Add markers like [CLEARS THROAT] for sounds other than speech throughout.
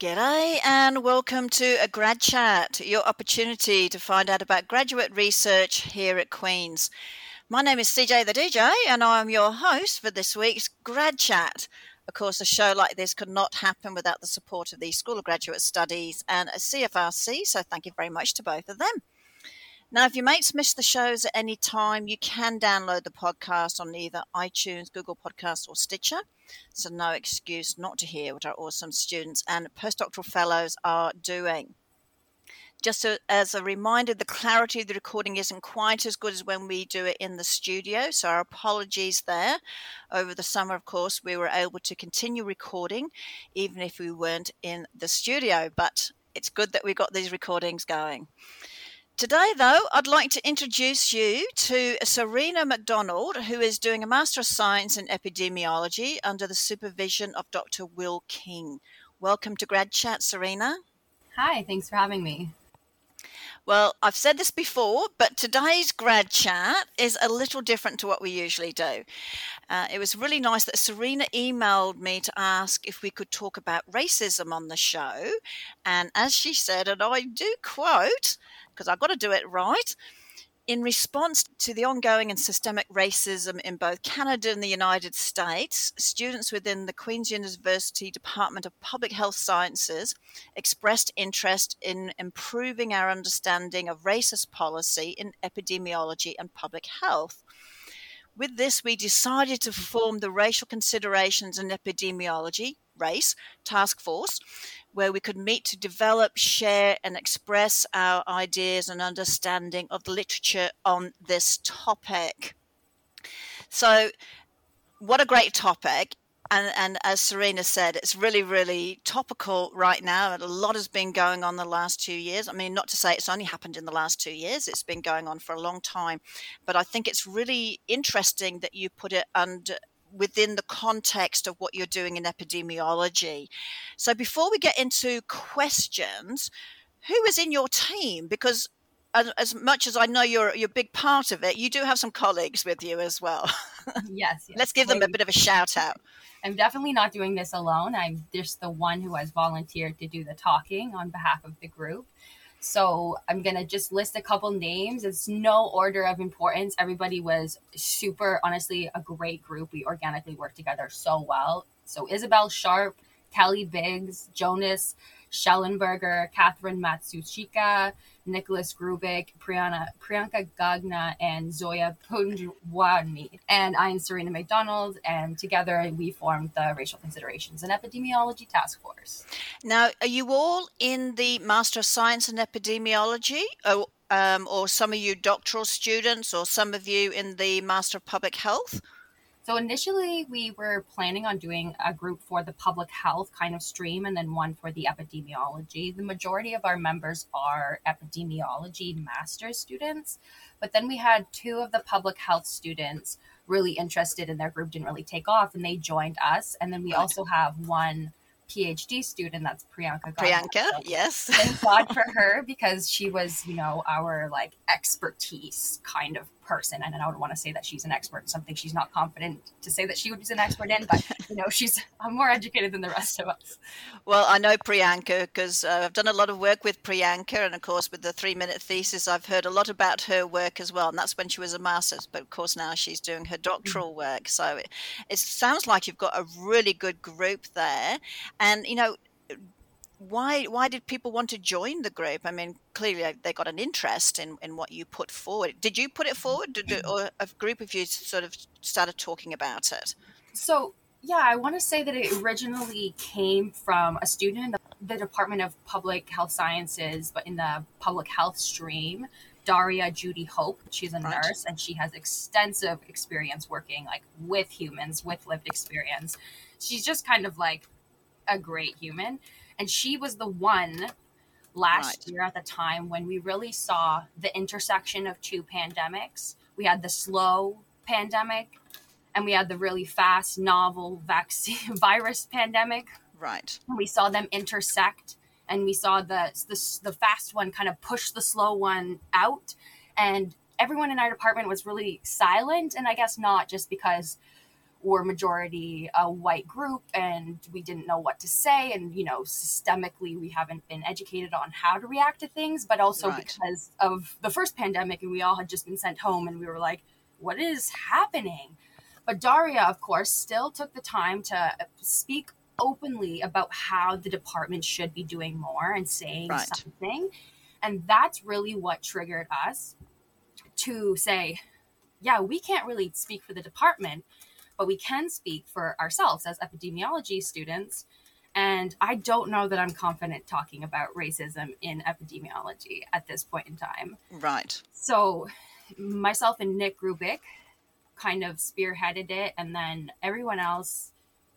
G'day and welcome to a grad chat, your opportunity to find out about graduate research here at Queen's. My name is CJ the DJ and I'm your host for this week's grad chat. Of course, a show like this could not happen without the support of the School of Graduate Studies and a CFRC, so thank you very much to both of them. Now, if your mates miss the shows at any time, you can download the podcast on either iTunes, Google Podcasts, or Stitcher. So, no excuse not to hear what our awesome students and postdoctoral fellows are doing. Just as a reminder, the clarity of the recording isn't quite as good as when we do it in the studio. So, our apologies there. Over the summer, of course, we were able to continue recording even if we weren't in the studio. But it's good that we got these recordings going. Today, though, I'd like to introduce you to Serena McDonald, who is doing a Master of Science in Epidemiology under the supervision of Dr. Will King. Welcome to Grad Chat, Serena. Hi, thanks for having me. Well, I've said this before, but today's grad chat is a little different to what we usually do. Uh, it was really nice that Serena emailed me to ask if we could talk about racism on the show. And as she said, and I do quote, because I've got to do it right. In response to the ongoing and systemic racism in both Canada and the United States, students within the Queen's University Department of Public Health Sciences expressed interest in improving our understanding of racist policy in epidemiology and public health. With this, we decided to form the Racial Considerations in Epidemiology, RACE, task force where we could meet to develop, share, and express our ideas and understanding of the literature on this topic. So, what a great topic! And, and as Serena said, it's really, really topical right now. And a lot has been going on the last two years. I mean, not to say it's only happened in the last two years, it's been going on for a long time. But I think it's really interesting that you put it under within the context of what you're doing in epidemiology. So before we get into questions, who is in your team? Because as, as, much as I know you're you're a big part of it, you do have some colleagues with you as well. [LAUGHS] Yes. yes. Let's give them a bit of a shout out. I'm definitely not doing this alone. I'm just the one who has volunteered to do the talking on behalf of the group. So I'm gonna just list a couple names. It's no order of importance. Everybody was super, honestly, a great group. We organically worked together so well. So Isabel Sharp, Kelly Biggs, Jonas Schellenberger, Catherine Matsushika, Nicholas Grubik, Priyanka, Priyanka Gagna, and Zoya Punjwani. And I'm Serena McDonald, and together we formed the Racial Considerations and Epidemiology Task Force. Now, are you all in the Master of Science in Epidemiology? Or, um, or some of you doctoral students, or some of you in the Master of Public Health? So initially, we were planning on doing a group for the public health kind of stream and then one for the epidemiology. The majority of our members are epidemiology master's students, but then we had two of the public health students really interested in their group didn't really take off and they joined us. And then we also have one PhD student that's Priyanka. Priyanka, so yes. Thank God for her because she was, you know, our like expertise kind of person. And I don't want to say that she's an expert in something she's not confident to say that she would was an expert in, but [LAUGHS] you know, she's I'm more educated than the rest of us. Well, I know Priyanka because uh, I've done a lot of work with Priyanka, and of course, with the three minute thesis, I've heard a lot about her work as well. And that's when she was a master's, but of course, now she's doing her doctoral work. So it, it sounds like you've got a really good group there. And, you know, why why did people want to join the group? I mean, clearly they got an interest in, in what you put forward. Did you put it forward, did, mm-hmm. or a group of you sort of started talking about it? So yeah, I want to say that it originally came from a student in the, the Department of Public Health Sciences, but in the public health stream. Daria Judy Hope. She's a right. nurse and she has extensive experience working like with humans with lived experience. She's just kind of like a great human and she was the one last right. year at the time when we really saw the intersection of two pandemics. We had the slow pandemic and we had the really fast novel [LAUGHS] vaccine virus pandemic. Right. And we saw them intersect and we saw the, the the fast one kind of push the slow one out and everyone in our department was really silent and I guess not just because we're majority a white group and we didn't know what to say and you know systemically we haven't been educated on how to react to things but also right. because of the first pandemic and we all had just been sent home and we were like what is happening but daria of course still took the time to speak openly about how the department should be doing more and saying right. something and that's really what triggered us to say yeah we can't really speak for the department but we can speak for ourselves as epidemiology students. And I don't know that I'm confident talking about racism in epidemiology at this point in time. Right. So, myself and Nick Grubik kind of spearheaded it, and then everyone else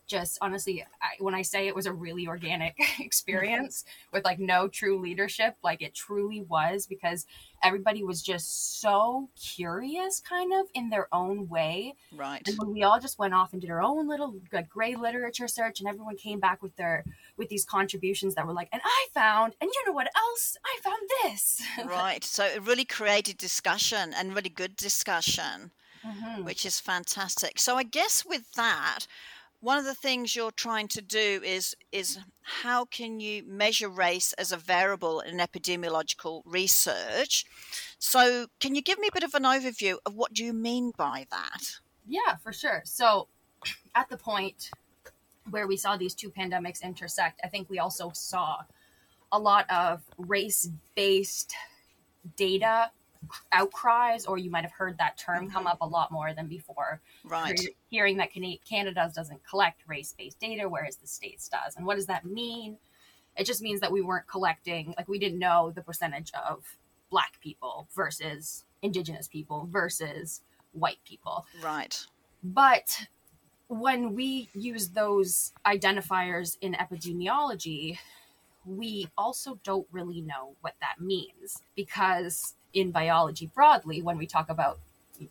just honestly I, when i say it was a really organic [LAUGHS] experience [LAUGHS] with like no true leadership like it truly was because everybody was just so curious kind of in their own way. Right. And when we all just went off and did our own little like gray literature search and everyone came back with their with these contributions that were like and i found and you know what else? I found this. [LAUGHS] Right. So it really created discussion and really good discussion mm-hmm. which is fantastic. So i guess with that one of the things you're trying to do is is how can you measure race as a variable in epidemiological research? So can you give me a bit of an overview of what do you mean by that? Yeah for sure. So [CLEARS THROAT] at the point where we saw these two pandemics intersect i think we also saw a lot of race based data outcries, or you might have heard that term come mm-hmm. up a lot more than before. Right. hearing that Canada doesn't collect race based data, whereas the States does. And what does that mean? It just means that we weren't collecting, like, we didn't know the percentage of Black people versus Indigenous people versus white people. Right. But when we use those identifiers in epidemiology, we also don't really know what that means because in biology broadly, when we talk about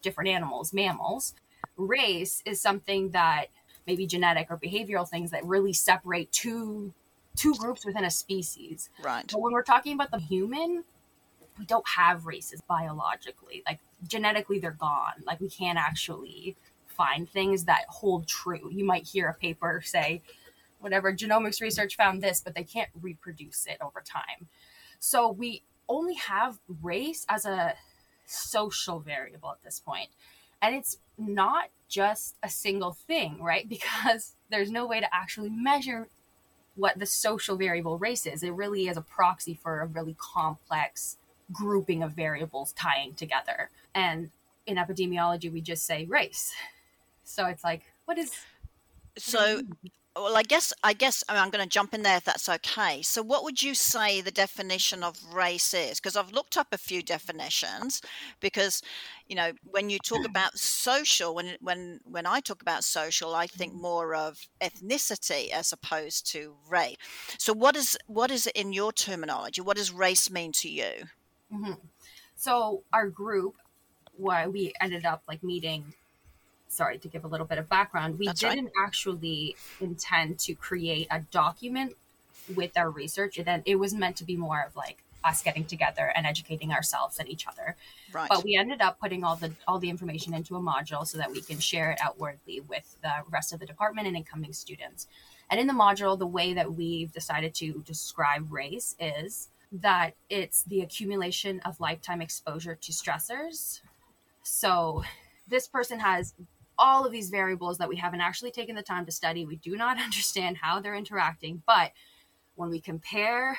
different animals, mammals, race is something that maybe genetic or behavioral things that really separate two two groups within a species. Right. But when we're talking about the human, we don't have races biologically. Like genetically they're gone. Like we can't actually find things that hold true. You might hear a paper say whatever genomics research found this, but they can't reproduce it over time. So we only have race as a social variable at this point. And it's not just a single thing, right? [LAUGHS] Because there's no way to actually measure what the social variable race is. It really is a proxy for a really complex grouping of variables tying together. And in epidemiology, we just say race. [LAUGHS] So it's like, what is. So well i guess i guess I am going to jump in there if that's okay. So what would you say the definition of race is? Because i've looked up a few definitions because you know when you talk about social when when when i talk about social i think more of ethnicity as opposed to race. So what is what is it in your terminology? What does race mean to you? Mm-hmm. so our group why we ended up like meeting sorry to give a little bit of background we That's didn't right. actually intend to create a document with our research and then it was meant to be more of like us getting together and educating ourselves and each other right. but we ended up putting all the all the information into a module so that we can share it outwardly with the rest of the department and incoming students and in the module the way that we've decided to describe race is that it's the accumulation of lifetime exposure to stressors so this person has all of these variables that we haven't actually taken the time to study. We do not [LAUGHS] understand how they're interacting. But when we compare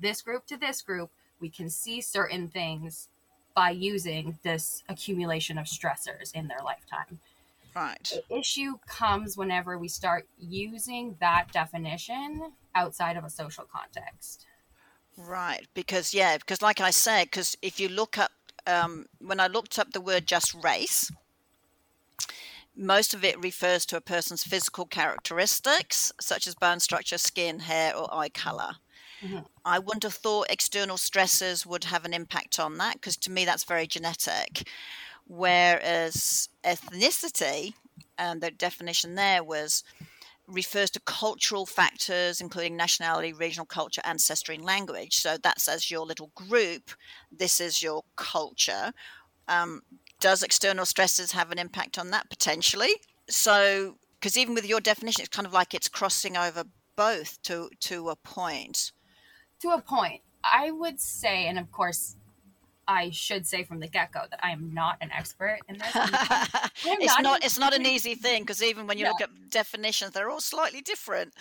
this group to this group, we can see certain things by using this accumulation of stressors in their lifetime. Right. The issue comes whenever we start using that definition outside of a social context. Right. Because, yeah, because like I said, because if you look up, um, when I looked up the word just race, most of it refers to a person's physical characteristics, such as bone structure, skin, hair, or eye color. Mm-hmm. I wouldn't have thought external stresses would have an impact on that because to me that's very genetic. Whereas ethnicity, and the definition there was refers to cultural factors, including nationality, regional culture, ancestry, and language. So that's as your little group, this is your culture. Um, does external stresses have an impact on that potentially? so because even with your definition, it's kind of like it's crossing over both to to a point. To a point, I would say, and of course, I should say from the get go that I am not an expert in this. [LAUGHS] it's not, not it's not an easy thing because even when you look at definitions, they're all slightly different.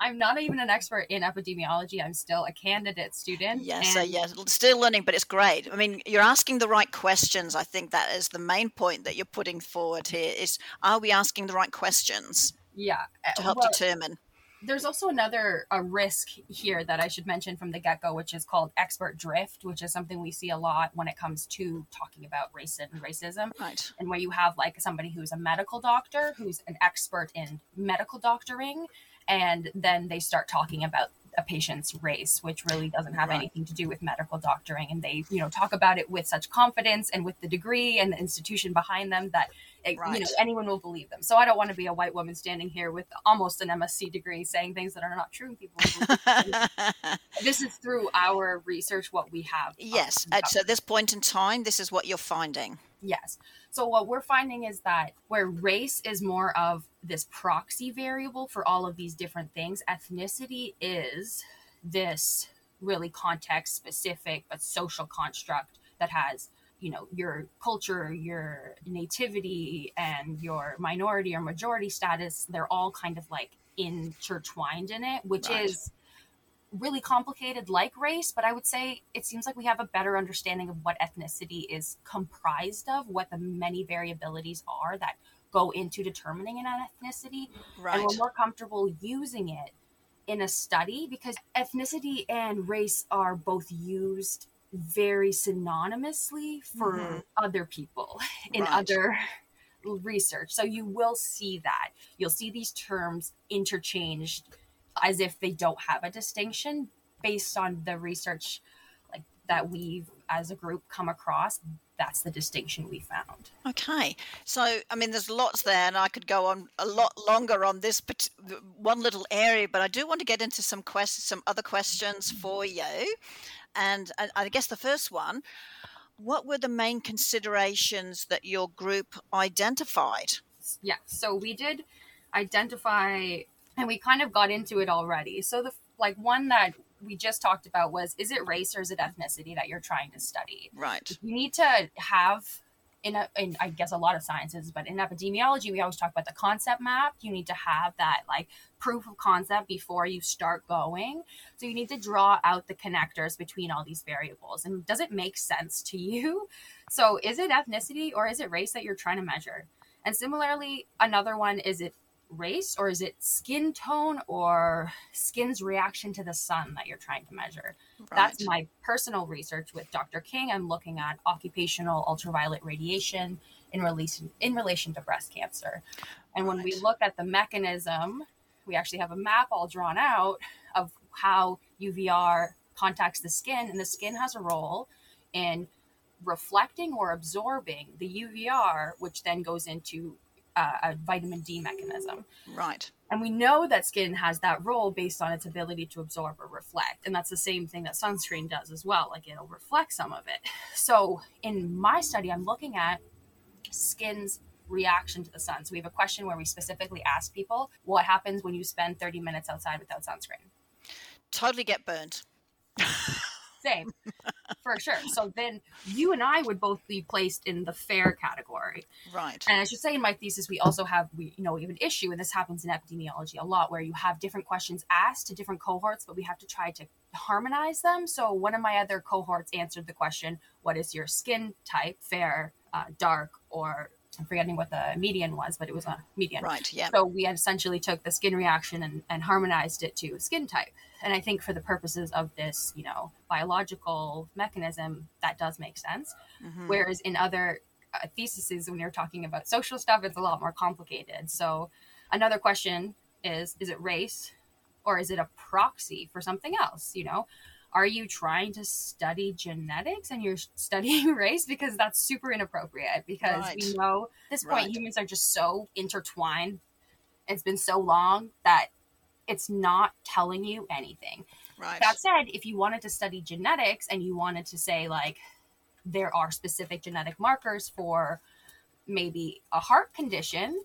I'm not even an expert in epidemiology. I'm still a candidate student. Yes, and... uh, yes, still learning, but it's great. I mean, you're asking the right questions. I think that is the main point that you're putting forward here. Is are we asking the right questions? Yeah, to help well, determine there's also another a risk here that I should mention from the get go, which is called expert drift, which is something we see a lot when it comes to talking about race and racism. Right. And where you have like somebody who's a medical doctor, who's an expert in medical doctoring, and then they start talking about a patient's race, which really doesn't have right. anything to do with medical doctoring. And they, you know, talk about it with such confidence and with the degree and the institution behind them that right. you know anyone will believe them. So I don't want to be a white woman standing here with almost an MSc degree saying things that are not true. People, [LAUGHS] this is through our research what we have. Um, yes, at so this point in time, this is what you're finding. Yes. So what we're finding is that where race is more of this proxy variable for all of these different things, ethnicity is this really context specific but social construct that has you know your culture your nativity and your minority or majority status they're all kind of like intertwined in it which right. is really complicated like race but i would say it seems like we have a better understanding of what ethnicity is comprised of what the many variabilities are that go into determining an ethnicity right. and we're more comfortable using it in a study because ethnicity and race are both used very synonymously for mm-hmm. other people [LAUGHS] in right. other research. So you will see that. You'll see these terms interchanged as if they don't have a distinction based on the research like that we've as a group come across. That's the distinction we found. Okay. So i mean there's lots there and i could go on a lot longer on this but one little area but i do want to get into some questions some other questions for you. And I, I guess the first one what were the main considerations that your group identified? Yeah, so we did identify, and we kind of got into it already. So the like one that we just talked about was is it race or is it ethnicity that you're trying to study? Right. You need to have in, a, in I guess a lot of sciences, but in epidemiology, we always talk about the concept map. You need to have that like proof of concept before you start going. So you need to draw out the connectors between all these variables. And does it make sense to you? So is it ethnicity or is it race that you're trying to measure? And similarly, another one is it race or is it skin tone or skin's reaction to the sun that you're trying to measure? Right. That's my personal research with Dr. King. I'm looking at occupational ultraviolet radiation in relation in relation to breast cancer. And when we look at the mechanism, we actually have a map all drawn out of how UVR contacts the skin and the skin has a role in reflecting or absorbing the UVR, which then goes into uh, a vitamin D mechanism. Right. And we know that skin has that role based on its ability to absorb or reflect. And that's the same thing that sunscreen does as well. Like it'll reflect some of it. So in my study, I'm looking at skin's reaction to the sun. So we have a question where we specifically ask people what happens when you spend 30 minutes outside without sunscreen? Totally get burned. [LAUGHS] same for sure. So then you and I would both be placed in the fair category. Right. And I should say in my thesis, we also have, we, you know, we have an issue, and this happens in epidemiology a lot, where you have different questions asked to different cohorts, but we have to try to harmonize them. So one of my other cohorts answered the question, what is your skin type, fair, uh, dark, or I'm forgetting what the median was, but it was a median. Right. Yeah. So we essentially took the skin reaction and, and harmonized it to skin type. And I think for the purposes of this, you know, biological mechanism, that does make sense. Mm-hmm. Whereas in other uh, theses, when you're talking about social stuff, it's a lot more complicated. So another question is: Is it race, or is it a proxy for something else? You know, are you trying to study genetics and you're [LAUGHS] studying race because that's super inappropriate because right. we know at this point right. humans are just so intertwined it's been so long that it's not telling you anything right that said if you wanted to study genetics and you wanted to say like there are specific genetic markers for maybe a heart condition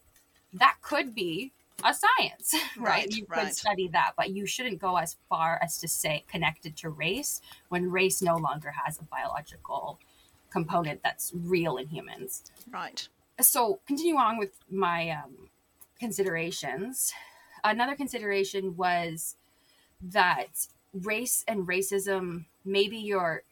that could be a science, [LAUGHS] right? Right, you right. could study that, but you shouldn't go as far as to say connected to race when race no longer has a biological component that's real in humans. Right. So, continue on with my um, considerations. Another consideration was that race and racism, maybe your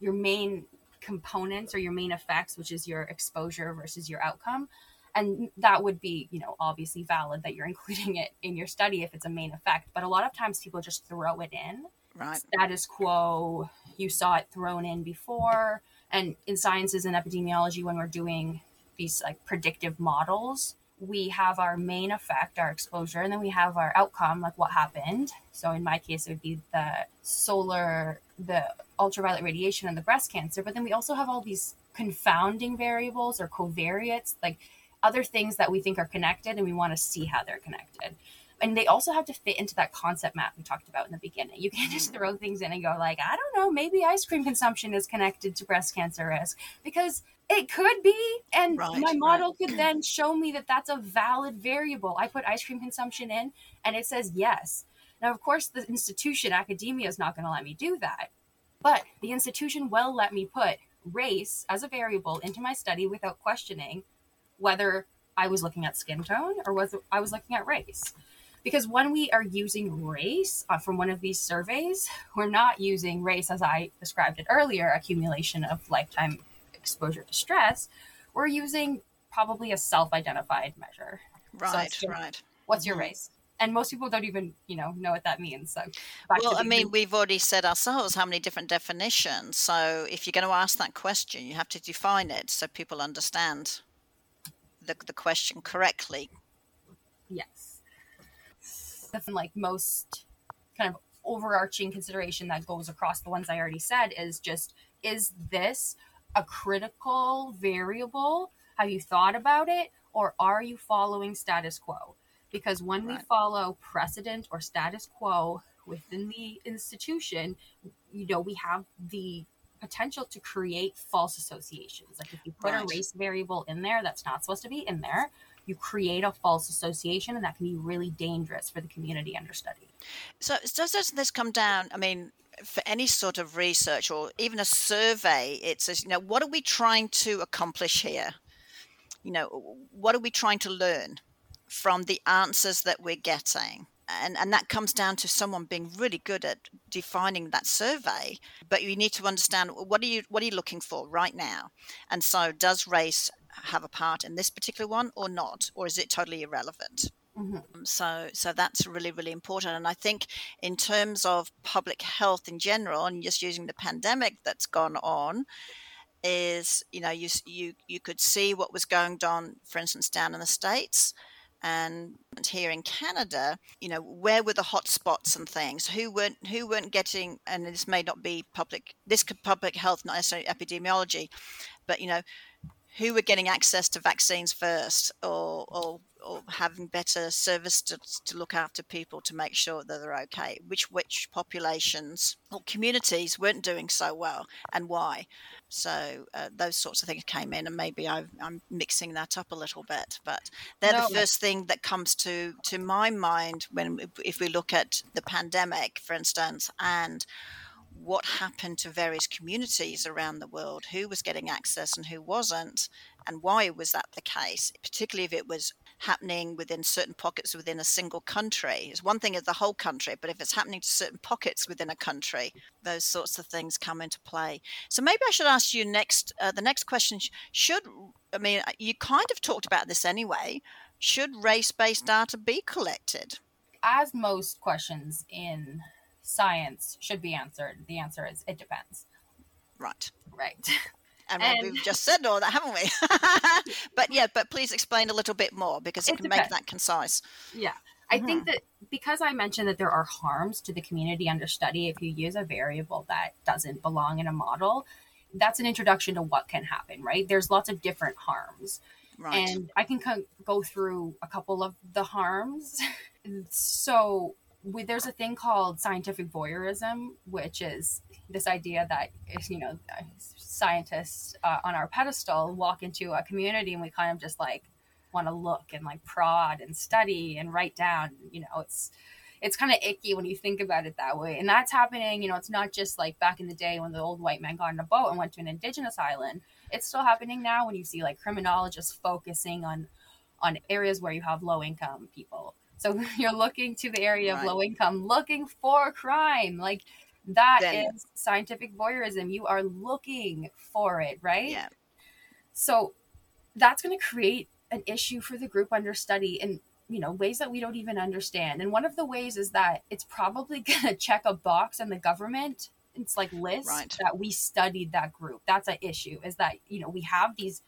your main components or your main effects, which is your exposure versus your outcome, and that would be you know obviously valid that you're [LAUGHS] including it in your study if it's a main effect. But a lot of times people just throw it in. Right. status quo you saw it thrown in before. And in sciences and epidemiology when we're doing these like predictive models we have our main effect our exposure and then we have our outcome like what happened. So in my case it would be the solar the ultraviolet radiation and the breast cancer but then we also have all these confounding variables or covariates like other things that we think are connected and we want to see how they're connected. And they also have to fit into that concept map we talked about in the beginning. You can't just mm. throw things in and go like, I don't know, maybe ice cream consumption is connected to breast cancer risk because it could be, and Right, my right. model could then show me that that's a valid variable. I put ice cream consumption in, and it says yes. Now, of course, the institution, academia, is not going to let me do that, but the institution will let me put race as a variable into my study without questioning whether I was looking at skin tone or whether I was looking at race because when we are using race uh, from one of these surveys, we're not using race as I described it earlier, accumulation of lifetime exposure to stress. We're using probably a self-identified measure. Right. your- right. What's your Mhm. race? And most people don't even, you know, know what that means. So, Well, I mean, we've already said ourselves how many different definitions. So if you're going to ask that question, you have to define it so people understand the, the question correctly. Yes. The like most kind of overarching consideration that goes across the ones I already said is just is this a critical variable? Have you thought about it? Or are you following status quo? Because when we follow precedent or status quo within the institution, you know, we have the potential to create false associations. Like if you put Right. a race variable in there that's not supposed to be in there, you create a false association and that can be really dangerous for the community under study. So does doesn't this come down? I mean, for any sort of research or even a survey, it says, you know, what are we trying to accomplish here? You know, what are we trying to learn from the answers that we're getting? And, and that comes down to someone being really good at defining that survey but you need to understand what are you what are you looking for right now and so does race have a part in this particular one or not or is it totally irrelevant Mhm. um, so so that's really really important and i think in terms of public health in general and just using the pandemic that's gone on is you know you you you could see what was going on for instance down in the states and here in Canada, you know, where were the hot spots and things? Who weren't who weren't getting? And this may not be public. This could public health, not necessarily epidemiology, but you know, who were getting access to vaccines first, or or, or having better service to, to look after people to make sure that they're okay. Which which populations or communities weren't doing so well, and why? So uh, those sorts of things came in, and maybe I, I'm mixing that up a little bit, but they're No, the first thing that comes to to my mind when if we look at the pandemic, for instance, and what happened to various communities around the world, who was getting access and who wasn't, and why was that the case, particularly if it was happening within certain pockets within a single country. It's one thing is the whole country, but if it's happening to certain pockets within a country, those sorts of things come into play. So maybe I should ask you next. Uh, the next question should I mean you kind of talked about this anyway. Should race-based data be collected? As most questions in science should be answered, the answer is it depends. Right. Right. [LAUGHS] And, we've just said all that, haven't we? [LAUGHS] but yeah, but please explain a little bit more because it, It can make that concise. Yeah. I think mm-hmm. that because I mentioned that there are harms to the community under study if you use a variable that doesn't belong in a model, that's an introduction to what can happen, right? There's lots of different harms. Right. And I can co- go through a couple of the harms. [LAUGHS] so, we, there's a thing called scientific voyeurism, which is this idea that you know scientists uh, on our pedestal walk into a community and we kind of just like want to look and like prod and study and write down. You know, it's it's kind of icky when you think about it that way. And that's happening, you know, it's not just like back in the day when the old white man got on a boat and went to an indigenous island. It's still happening now when you see like criminologists focusing on on areas where you have low income people. So [LAUGHS] you're looking to the area right. of low income, looking for crime. Like that then, is scientific voyeurism. You are looking for it, right? Yeah. So that's going to create an issue for the group under study in you know ways that we don't even understand. And one of the ways is that it's probably [LAUGHS] going to check a box in the government it's like list right. that we studied that group. That's an issue. Is that you know we have these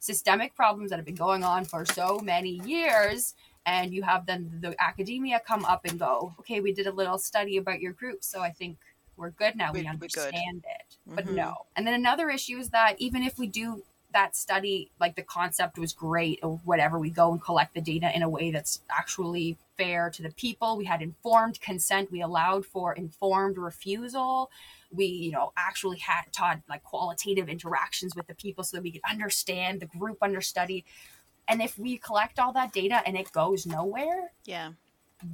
systemic problems that have been going on for so many years and you have then the academia come up and go okay we did a little study about your group so i think we're good now we, we understand it. Mm-hmm. but no. And then another issue is that even if we do that study like the concept was great or whatever we go and collect the data in a way that's actually fair to the people. We had informed consent. We allowed for informed refusal. We you know actually had taught like qualitative interactions with the people so that we could understand the group understudy and if we collect all that data and it goes nowhere yeah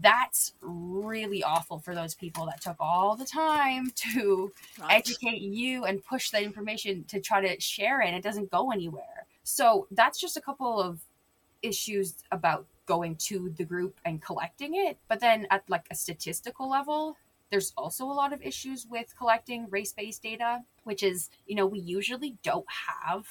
that's really awful for those people that took all the time [LAUGHS] to right. educate you and push that information to try to share it. It doesn't go anywhere. So that's just a couple of issues about going to the group and collecting it. But then at like a statistical level there's also a lot of issues with collecting race based data, which is, you know, we usually don't have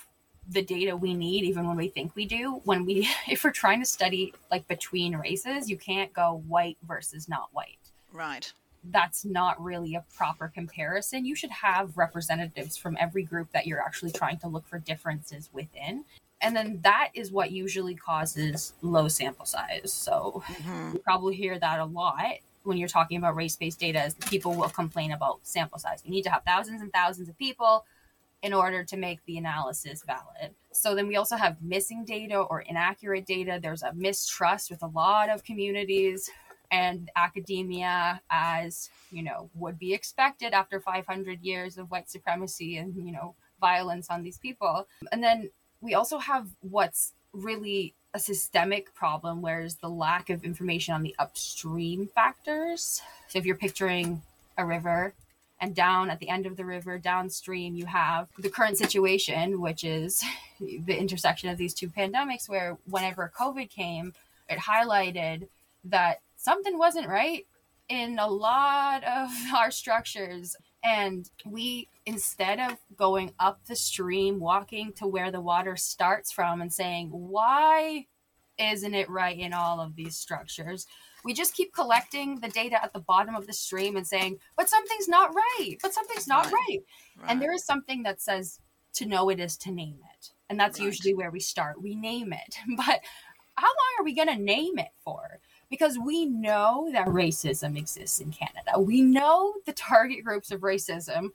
the data we need even when we think we do. When we [LAUGHS] if we're trying to study like between races you can't go white versus not white. Right. That's not really a proper comparison. You should have representatives from every group that you're actually trying to look for differences within. And then that is what usually causes low sample size. So mm-hmm. you probably hear that a lot when you're talking about race-based data is people will complain about sample size. You need to have thousands and thousands of people in order to make the analysis valid. So then we also have missing data or inaccurate data. There's a mistrust with a lot of communities and academia as, you know, would be expected after 500 years of white supremacy and, you know, violence on these people. And then we also have what's really a systemic problem, whereas the lack of information on the upstream factors. So if you're picturing a river and down at the end of the river downstream you have the current situation which is [LAUGHS] the intersection of these two pandemics where whenever covid came it highlighted that something wasn't right in a lot of [LAUGHS] our structures and we instead of going up the stream, walking to where the water starts from and saying, why isn't it right in all of these structures? We just keep collecting the data at the bottom of the stream and saying, but something's not right, but something's not right. right. right. And there is something that says to know it is to name it. And that's right. usually where we start. We name it. [LAUGHS] But how long are we going to name it for? Because we know that racism exists in Canada. We know the target groups of racism.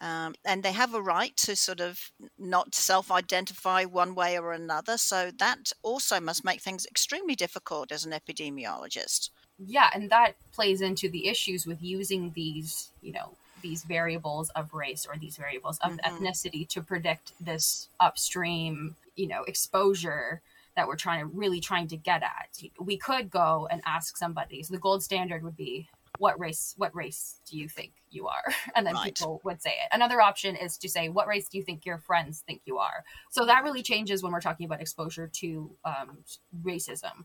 Um, and they have a right to sort of not self identify one way or another. So that also must make things extremely difficult as an epidemiologist. Yeah, and that plays into the issues with using these, you know, these variables of race or these variables of mm-hmm. ethnicity to predict this upstream, you know, exposure that we're trying to really trying to get at. We could go and ask somebody. So the gold standard would be what race what race do you think you are [LAUGHS] and then right. people would say it another option is to say what race do you think your friends think you are so that really changes when we're talking about exposure to um, racism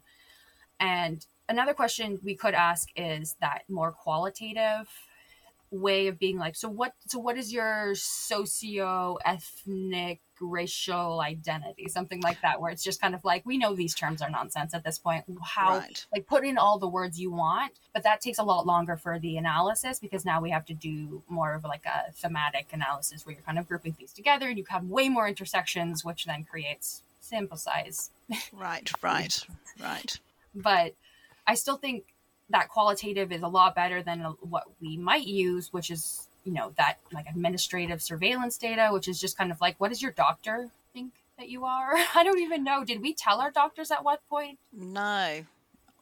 and another question we could ask is that more qualitative way of being like so what so what is your socio ethnic racial identity something like that where it's just kind of like we know these terms are nonsense at this point. How right. like put in all the words you want but that takes a lot longer for the analysis because now we have to do more of like a thematic analysis where you're kind of grouping things together and you have way more intersections which then creates sample size. Right right right. But i still think that qualitative is a lot better than uh, what we might use, which is, you know, that like administrative surveillance data, which is just kind of like, what does your doctor think that you are? [LAUGHS] I don't even know. Did we tell our doctors at what point? No.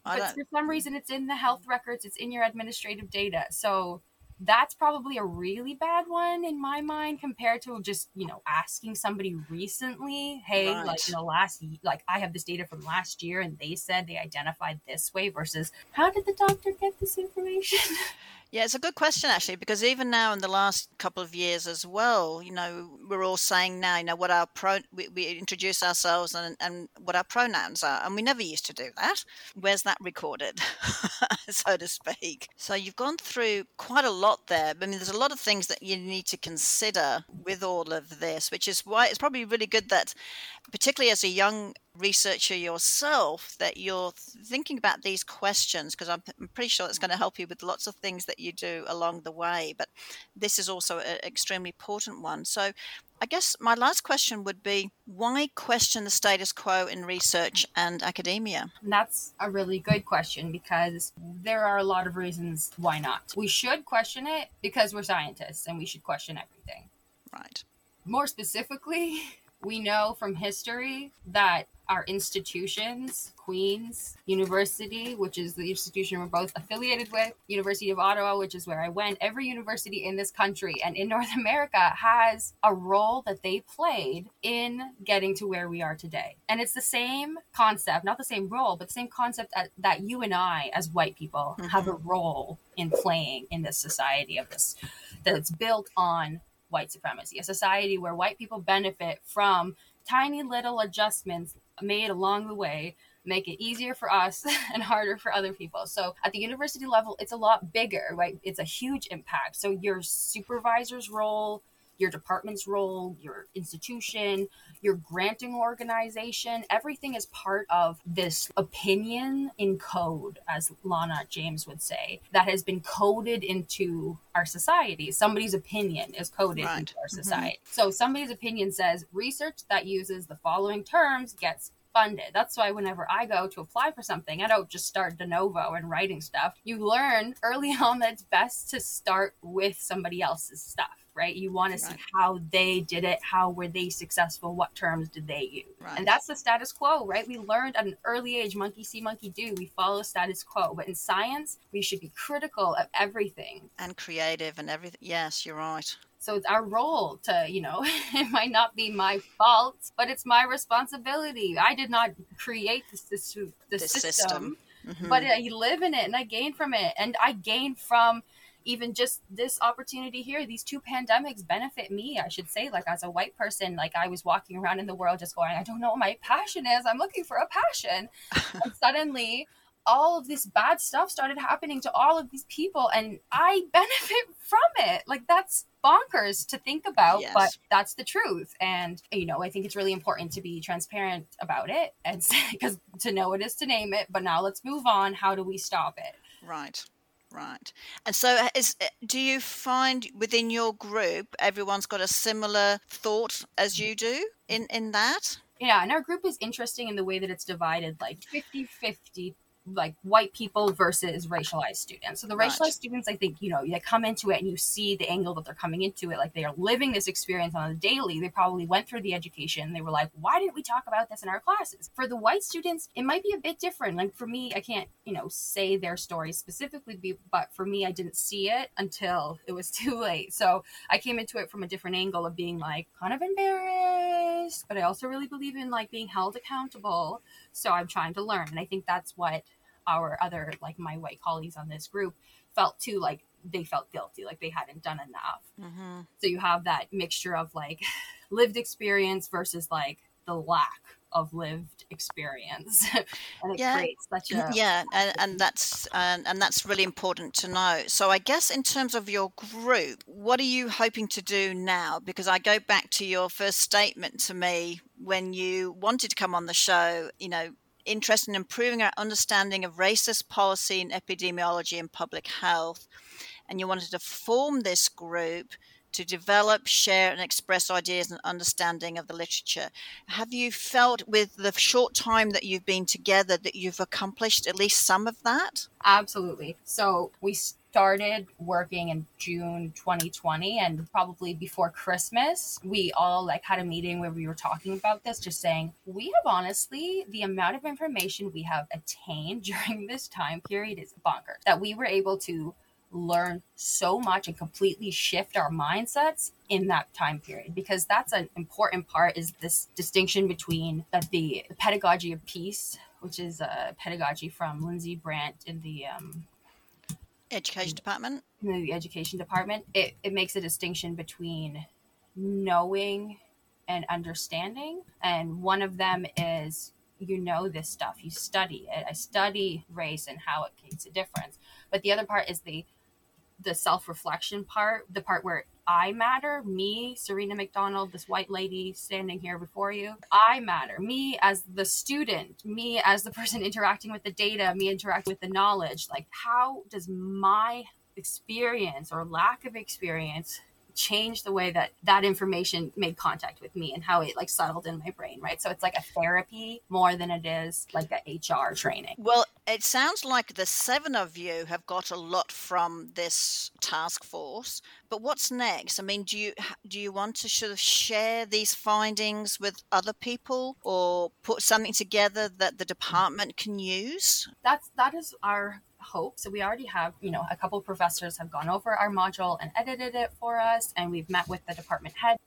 but for some reason, it's in the health records, it's in your administrative data. So that's probably a really bad one in my mind compared to just, you know, asking somebody recently, hey, right. like in the last, like I have this data from last year and they said they identified this way versus how did the doctor get this information? [LAUGHS] Yeah, it's a good question actually, because even now in the last couple of years as well, you know, we're all saying now, you know, what our pro we, we introduce ourselves and, and what our pronouns are, and we never used to do that. Where's that recorded, [LAUGHS] so to speak? So you've gone through quite a lot there. I mean, there's a lot of things that you need to consider with all of this, which is why it's probably really good that, particularly as a young researcher yourself that you're thinking about these questions because I'm, I'm, pretty sure it's going to help you with lots of things that you do along the way but this is also an extremely important one. So i guess my last question would be why question the status quo in research and academia? That's a really good question because there are a lot of reasons why not. We should question it because we're scientists and we should question everything. Right. More specifically [LAUGHS] we know from history that our institutions, Queen's University, which is the institution we're both affiliated with, University of Ottawa, which is where I went, every university in this country and in [LAUGHS] North America has a role that they played in getting to where we are today. And it's the same concept, not the same role, but the same concept that you and I, as white people, mm-hmm. have a role in playing in this society of this that's built on white supremacy, a society where white people benefit from tiny little adjustments made along the way make it easier for us [LAUGHS] and harder for other people. So at the university level, it's a lot bigger, right? It's a huge impact. So your supervisor's role, your department's role, your institution, your granting organization, everything is part of this opinion in code, as Lana James would say, that has been coded into our society. Somebody's opinion is coded right. into our mm-hmm. society. Mm-hmm. So somebody's opinion says research that uses the following terms gets funded. That's why whenever I go to apply for something, I don't just start de novo and writing stuff. You learn early [LAUGHS] on that it's best to start with somebody else's stuff right? You want to right. see how they did it, how were they successful, what terms did they use. Right. And that's the status quo, right? We learned at an early age, monkey see, monkey do. We follow status quo. But in science, we should be critical of everything. And creative and everything. Yes, you're right. So it's our role to, you know, [LAUGHS] it might not be my fault, but it's my responsibility. I did not create this, this, the system, system. Mm-hmm. but I live in it and I gain from it. And I gain from even just this opportunity here, these two pandemics benefit me, I should say, like as a white person, like I was walking around in the world just going, I don't know what my passion is. I'm looking for a passion. [LAUGHS] and suddenly all of this bad stuff started happening to all of these people and I [LAUGHS] benefit from it. Like that's bonkers to think about, yes. but that's the truth. And you know, I think it's really important to be transparent about it and [LAUGHS] because to know it is to name it. But now let's move on. How do we stop it? Right. Right. And so uh, is uh, do you find within your group everyone's got a similar thought as you do in in that? Yeah, and our group is interesting in the way that it's divided like 50-50 like white people versus racialized students. So the racialized right. students, I think, you know, they come into it and you see the angle that they're coming into it. Like they are living this experience on a daily. They probably went through the education. They were like, why didn't we talk about this in our classes? For the white students, it might be a bit different. Like for me, I can't, you know, say their story specifically, but for me, I didn't see it until it was [LAUGHS] too late. So I came into it from a different angle of being like kind of embarrassed, but I also really believe in like being held accountable. So I'm trying to learn. And I think that's what our other like my white colleagues on this group felt too like they felt guilty like they hadn't done enough mm-hmm. so you have that mixture of like [LAUGHS] lived experience versus like the lack of lived experience [LAUGHS] and it yeah. creates such a yeah and, and that's and, and that's really important to know so i guess in terms of your group what are you hoping to do now because i go back to your first statement to me when you wanted to come on the show you know interest in improving our understanding of racist policy and epidemiology and public health. And you wanted to form this group to develop, share, and express ideas and understanding of the literature. Have you felt with the short time that you've been together that you've accomplished at least some of that? Absolutely. So we started working in June 2020 and probably before Christmas, we all like had a meeting where we were talking about this, just saying, we have honestly, the amount of information we have attained [LAUGHS] during this time period is bonkers. That we were able to learn so much and completely shift our mindsets in that time period because that's an important part is this distinction between that the pedagogy of peace which is a pedagogy from lindsay brandt in the um, education mm. department? In the education department it, it makes a distinction between knowing and understanding and one of them is you know this stuff you study it. I study race and how it makes a difference. But the other part is the the self-reflection part the part where i matter. Me serena mcdonald this white lady standing here before you i matter. Me as the student me as the person [LAUGHS] interacting with the data me interacting with the knowledge. Like how does my experience or lack of experience changed the way that that information made contact with me and how it like settled in my brain right? So it's like a therapy more than it is like a hr training. Well it sounds like the seven of you have got a lot from this task force but what's next? I mean do you do you want to sort of share these findings with other people or put something together that the department can use? That's that is our hope. So we already have, you know, a couple professors have gone over our module and edited it for us, and we've met with the department head.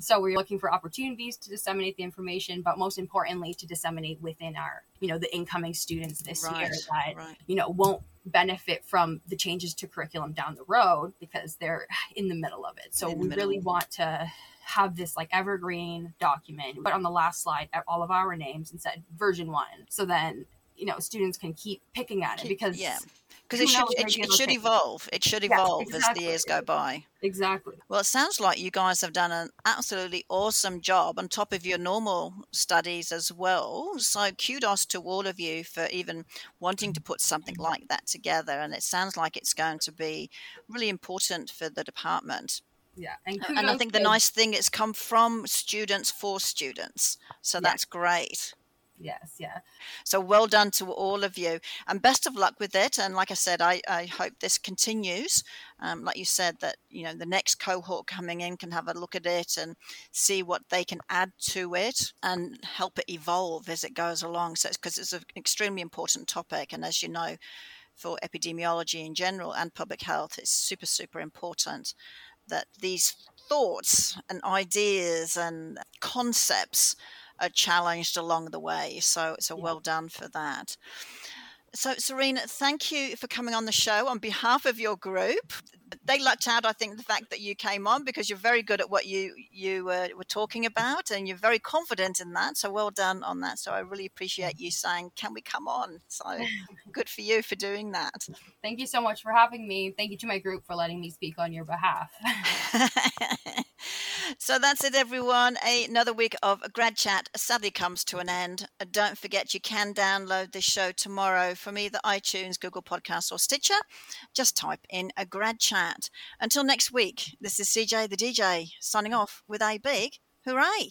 So we're looking for opportunities to disseminate the information, but most importantly, to disseminate within our, you know, the incoming students this right, year that, right. you know, won't benefit from the changes to curriculum down the road because they're in the middle of it. So we really want to have this like evergreen document, but on the last slide, all of our names and said version one. So then you know students can keep picking at it because yeah. because it should it, it, should evolve. It should evolve yes, exactly. as the years go by. Exactly. Well it sounds like you guys have done an absolutely awesome job on top of your normal studies as well. So kudos to all of you for even wanting to put something like that together and it sounds like it's going to be really important for the department. Yeah and, and i think the nice thing it's come from students for students. So yeah. that's great yes yeah. So well done to all of you. And best of luck with it. And like i said i, I hope this continues. Um, like you said that you know the next cohort coming in can have a look at it and see what they can add to it and help it evolve as it goes along. So because it's, it's an extremely important topic. And as you know for epidemiology in general and public health it's super super important that these thoughts and ideas and concepts are challenged along the way. So, so yeah. well done for that. So, Serena, thank you for coming on the show on behalf of your group. They lucked out, I think, the fact that you came on because you're very good at what you you uh, were talking about, and you're very confident in that. So, well done on that. So, I really appreciate you saying, "Can we come on?" So, [LAUGHS] good for you for doing that. Thank you so much for having me. Thank you to my group for letting me speak on your behalf. [LAUGHS] So that's it, everyone. Another week of Grad Chat sadly comes to an end. Don't forget you can download this show tomorrow from either iTunes, Google Podcasts, or Stitcher. Just type in a Grad Chat. Until next week, this is CJ the DJ signing off with a big hooray.